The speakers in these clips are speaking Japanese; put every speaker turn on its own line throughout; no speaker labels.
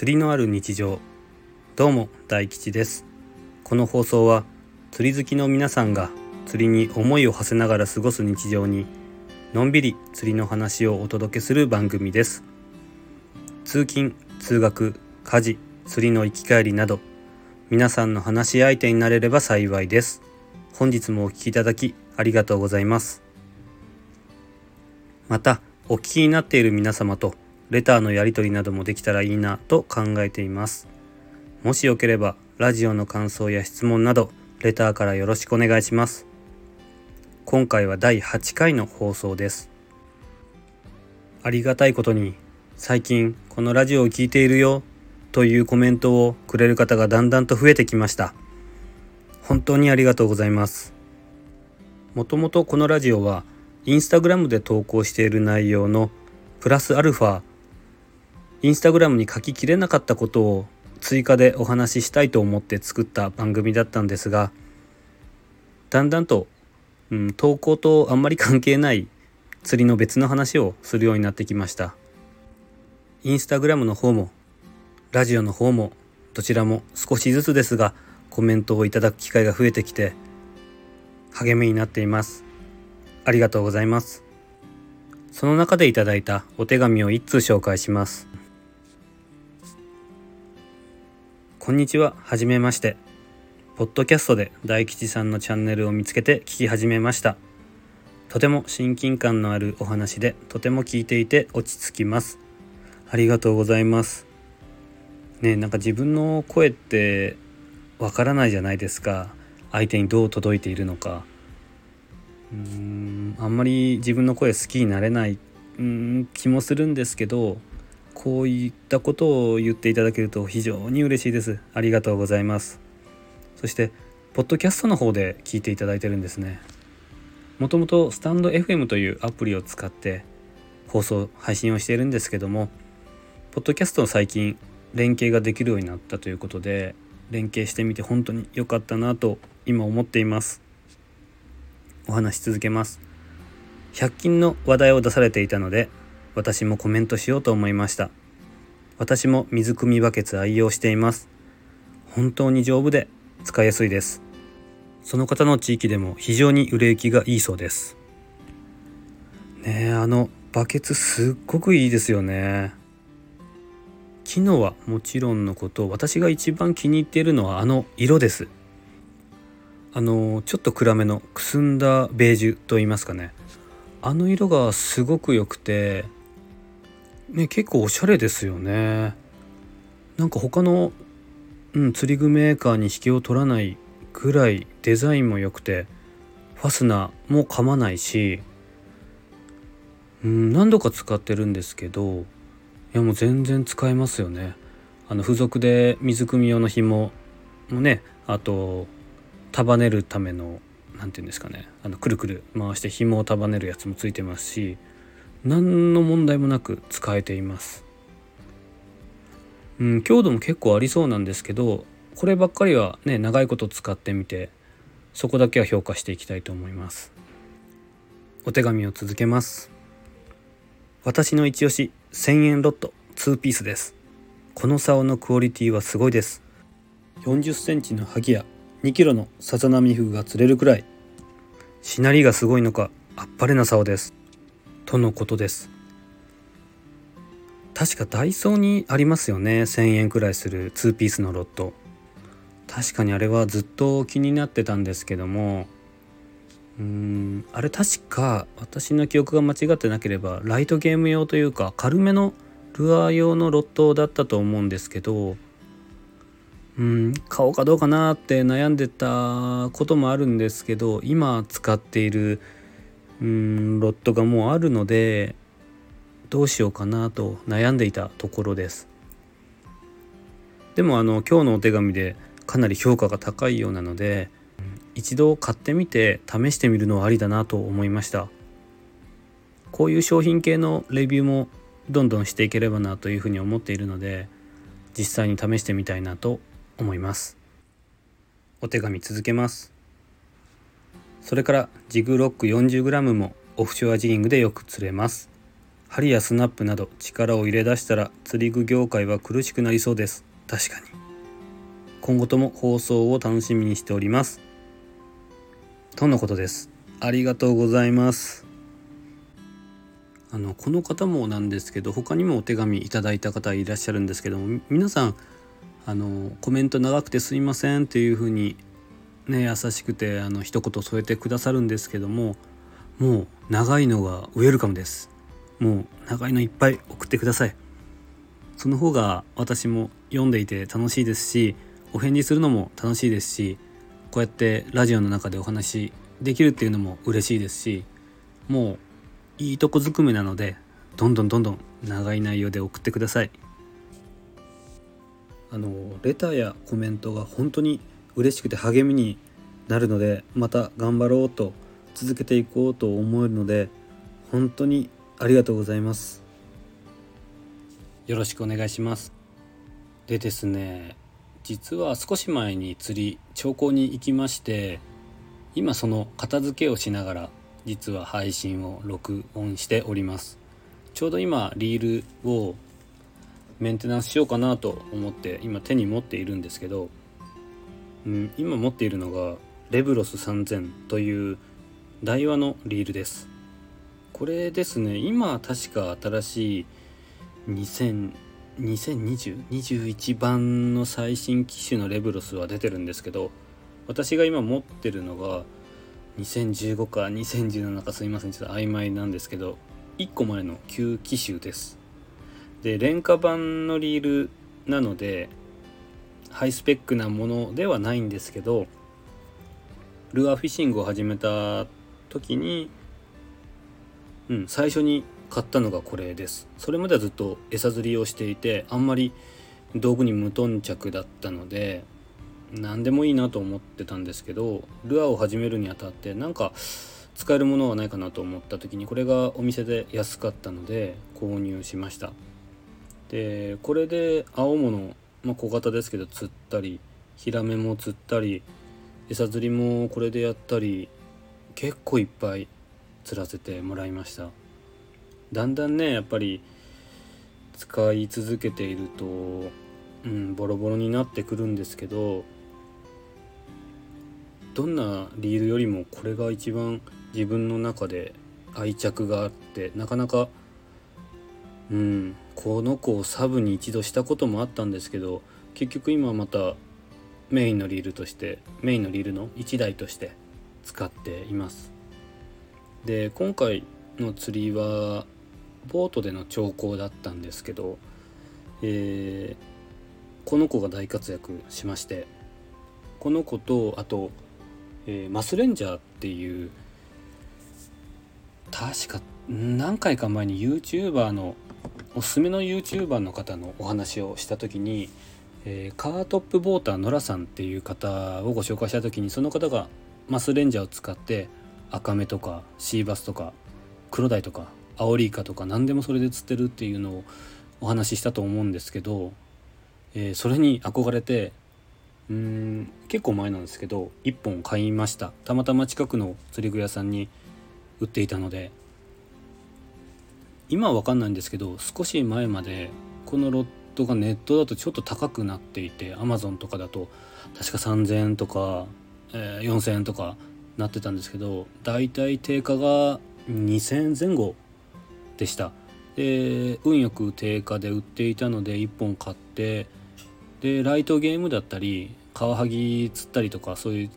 釣りのある日常。どうも大吉です。この放送は釣り好きの皆さんが釣りに思いを馳せながら過ごす日常にのんびり釣りの話をお届けする番組です。通勤通学家事釣りの行き帰りなど皆さんの話し相手になれれば幸いです。本日もお聴きいただきありがとうございます。またお聞きになっている皆様とレターのやり取りなどもできたらいいなと考えています。もしよければラジオの感想や質問などレターからよろしくお願いします。今回は第8回の放送です。ありがたいことに最近このラジオを聴いているよというコメントをくれる方がだんだんと増えてきました。本当にありがとうございます。もともとこのラジオはインスタグラムで投稿している内容のプラスアルファインスタグラムに書ききれなかったことを追加でお話ししたいと思って作った番組だったんですがだんだんと、うん、投稿とあんまり関係ない釣りの別の話をするようになってきました。インスタグラムの方もラジオの方もどちらも少しずつですがコメントをいただく機会が増えてきて励みになっています。ありがとうございます。その中でいただいたお手紙を一通紹介します。こんにちは。はじめまして。ポッドキャストで大吉さんのチャンネルを見つけて聞き始めました。とても親近感のあるお話でとても聞いていて落ち着きます。ありがとうございます。ねなんか自分の声ってわからないじゃないですか。相手にどう届いているのか。うーんあんまり自分の声好きになれないうん気もするんですけどこういったことを言っていただけると非常に嬉しいです。ありがとうございます。そしてポッドキャストの方で聞いていただいてるんですね。もともとスタンド FM というアプリを使って放送配信をしているんですけどもポッドキャストの最近連携ができるようになったということで連携してみて本当に良かったなと今思っています。お話し続けます。100均の話題を出されていたので私もコメントしようと思いました。私も水汲みバケツ愛用しています。本当に丈夫で使いやすいです。その方の地域でも非常に売れ行きがいいそうです。ねえあのバケツすっごくいいですよね。機能はもちろんのこと私が一番気に入っているのはあの色です。あのちょっと暗めのくすんだベージュと言いますかね。あの色がすごく良くてね結構おしゃれですよね。なんか他の、うん、釣り具メーカーに引けを取らないぐらいデザインも良くてファスナーも噛まないし、うん、何度か使ってるんですけどいやもう全然使えますよね。あの付属で水汲み用の紐もねあと束ねるための何て言うんですかねあのくるくる回して紐を束ねるやつもついてますし何の問題もなく使えています。うん強度も結構ありそうなんですけどこればっかりはね長いこと使ってみてそこだけは評価していきたいと思います。お手紙を続けます。私の一押し1000円ロット2ピースです。この竿のクオリティはすごいです。40センチの萩や2キロのさざ波フグが釣れるくらい。しなりがすごいのかあっぱれな竿です。とのことです。確かダイソーにありますよね。1000円くらいする2ピースのロット。確かにあれはずっと気になってたんですけども。うーんあれ確か私の記憶が間違ってなければライトゲーム用というか軽めのルアー用のロットだったと思うんですけど。うん買おうかどうかなって悩んでたこともあるんですけど今使っているうんロットがもうあるのでどうしようかなと悩んでいたところです。でもあの今日のお手紙でかなり評価が高いようなので一度買ってみて試してみるのはありだなと思いました。こういう商品系のレビューもどんどんしていければなというふうに思っているので実際に試してみたいなと思います。お手紙続けます。それからジグロック 40g もオフショアジギングでよく釣れます。針やスナップなど力を入れ出したら釣り具業界は苦しくなりそうです。確かに。今後とも放送を楽しみにしております。とのことです。ありがとうございます。あのこの方もなんですけど他にもお手紙いただいた方いらっしゃるんですけども皆さんあのコメント長くてすいませんっていう風にね優しくてあの一言添えてくださるんですけどももう長いのがウェルカムです。もう長いのいっぱい送ってください。その方が私も読んでいて楽しいですしお返事するのも楽しいですしこうやってラジオの中でお話できるっていうのも嬉しいですしもういいとこずくめなのでどんどんどんどん長い内容で送ってください。あのレターやコメントが本当に嬉しくて励みになるのでまた頑張ろうと続けていこうと思えるので本当にありがとうございます。よろしくお願いします。でですね実は少し前に釣り長考に行きまして今その片付けをしながら実は配信を録音しております。ちょうど今リールをメンテナンスしようかなと思って今手に持っているんですけど、うん、今持っているのがレブロス3000という台話のリールです。これですね今確か新しい202021番の最新機種のレブロスは出てるんですけど私が今持ってるのが2015か2017かすいませんちょっと曖昧なんですけど1個前の旧機種です。で廉価版のリールなのでハイスペックなものではないんですけどルアーフィッシングを始めた時にうん最初に買ったのがこれです。それまではずっと餌釣りをしていてあんまり道具に無頓着だったので何でもいいなと思ってたんですけどルアーを始めるにあたってなんか使えるものはないかなと思った時にこれがお店で安かったので購入しました。でこれで青物、まあ、小型ですけど釣ったりヒラメも釣ったり餌釣りもこれでやったり結構いっぱい釣らせてもらいました。だんだんねやっぱり使い続けているとうんボロボロになってくるんですけどどんなリールよりもこれが一番自分の中で愛着があってなかなかうん。この子をサブに一度したこともあったんですけど結局今またメインのリールとしてメインのリールの1台として使っています。で今回の釣りはボートでの調校だったんですけど、えー、この子が大活躍しましてこの子とあとえー、マスレンジャーっていう確か何回か前に YouTuber のおすすめの YouTuber の方のお話をした時に、えー、カートップボーターノラさんっていう方をご紹介した時にその方がマスレンジャーを使ってアカメとかシーバスとかクロダイとかアオリイカとか何でもそれで釣ってるっていうのをお話ししたと思うんですけど、えー、それに憧れてうん結構前なんですけど1本買いました。たまたま近くの釣り具屋さんに売っていたので今は分かんないんですけど少し前までこのロッドがネットだとちょっと高くなっていて Amazon とかだと確か3000円とか、えー、4000円とかなってたんですけどだいたい定価が2000円前後でした。で運よく定価で売っていたので1本買ってでライトゲームだったりカワハギ釣ったりとかそういう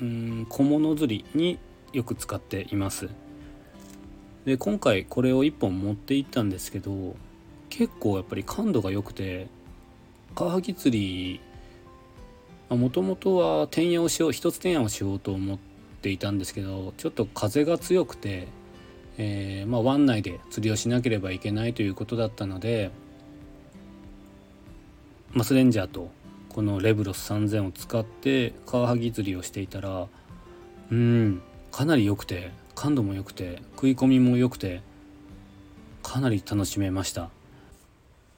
うん小物釣りによく使っています。で今回これを1本持っていったんですけど結構やっぱり感度が良くてカワハギ釣りもともとは転用しよう一つ転用しようと思っていたんですけどちょっと風が強くて、えー、まあ、湾内で釣りをしなければいけないということだったのでマスレンジャーとこのレブロス3000を使ってカワハギ釣りをしていたらうんかなり良くて感度も良くて食い込みも良くてかなり楽しめました。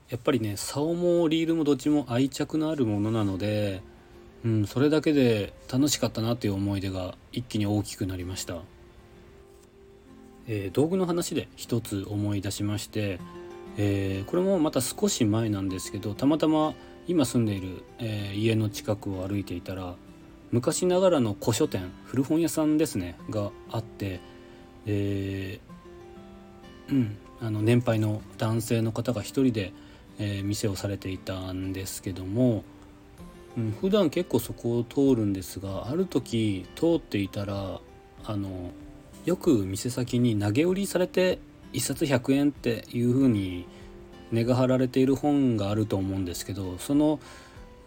やっぱりね竿もリールもどっちも愛着のあるものなので、うん、それだけで楽しかったなっていう思い出が一気に大きくなりました。えー、道具の話で一つ思い出しまして、えー、これもまた少し前なんですけどたまたま今住んでいる、えー、家の近くを歩いていたら昔ながらの古書店古本屋さんですねがあって、えー、うんあの年配の男性の方が一人で、えー、店をされていたんですけども、うん、普段結構そこを通るんですがある時通っていたらあのよく店先に投げ売りされて1冊100円っていう風に値が張られている本があると思うんですけどその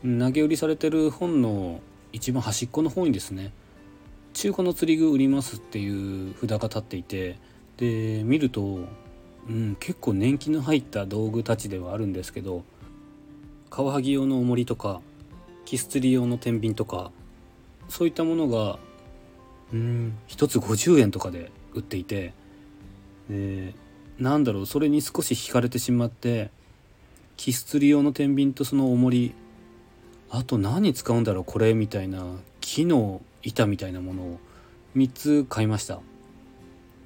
投げ売りされてる本の一番端っこの方にですね中古の釣り具売りますっていう札が立っていてで見ると、うん、結構年季の入った道具たちではあるんですけどカワハギ用の重りとかキス釣り用の天秤とかそういったものがうん1つ50円とかで売っていてでなんだろうそれに少し惹かれてしまってキス釣り用の天秤とその重りあと何使うんだろうこれみたいな木の板みたいなものを3つ買いました。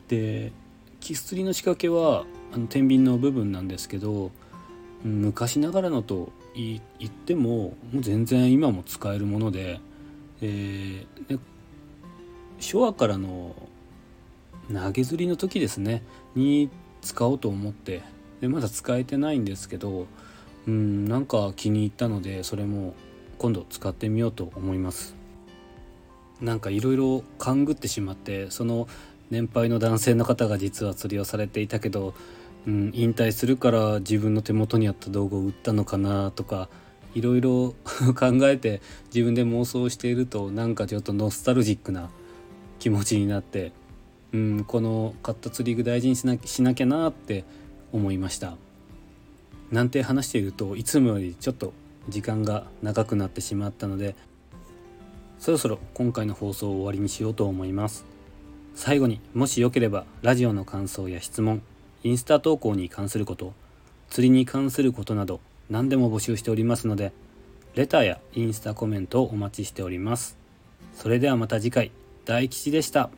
でキス釣りの仕掛けはあの天秤の部分なんですけど昔ながらのと言ってももう全然今も使えるもので,、えー、で昭和からの投げ釣りの時ですねに使おうと思ってでまだ使えてないんですけどうんなんか気に入ったのでそれも今度使ってみようと思います。なんかいろいろ勘ぐってしまってその年配の男性の方が実は釣りをされていたけど、うん、引退するから自分の手元にあった道具を売ったのかなとかいろいろ考えて自分で妄想しているとなんかちょっとノスタルジックな気持ちになってうんこの買った釣り具大事にしなしなきゃなって思いました。なんて話しているといつもよりちょっと時間が長くなってしまったのでそろそろ今回の放送を終わりにしようと思います。最後にもしよければラジオの感想や質問インスタ投稿に関すること釣りに関することなど何でも募集しておりますのでレターやインスタコメントをお待ちしております。それではまた次回。大吉でした。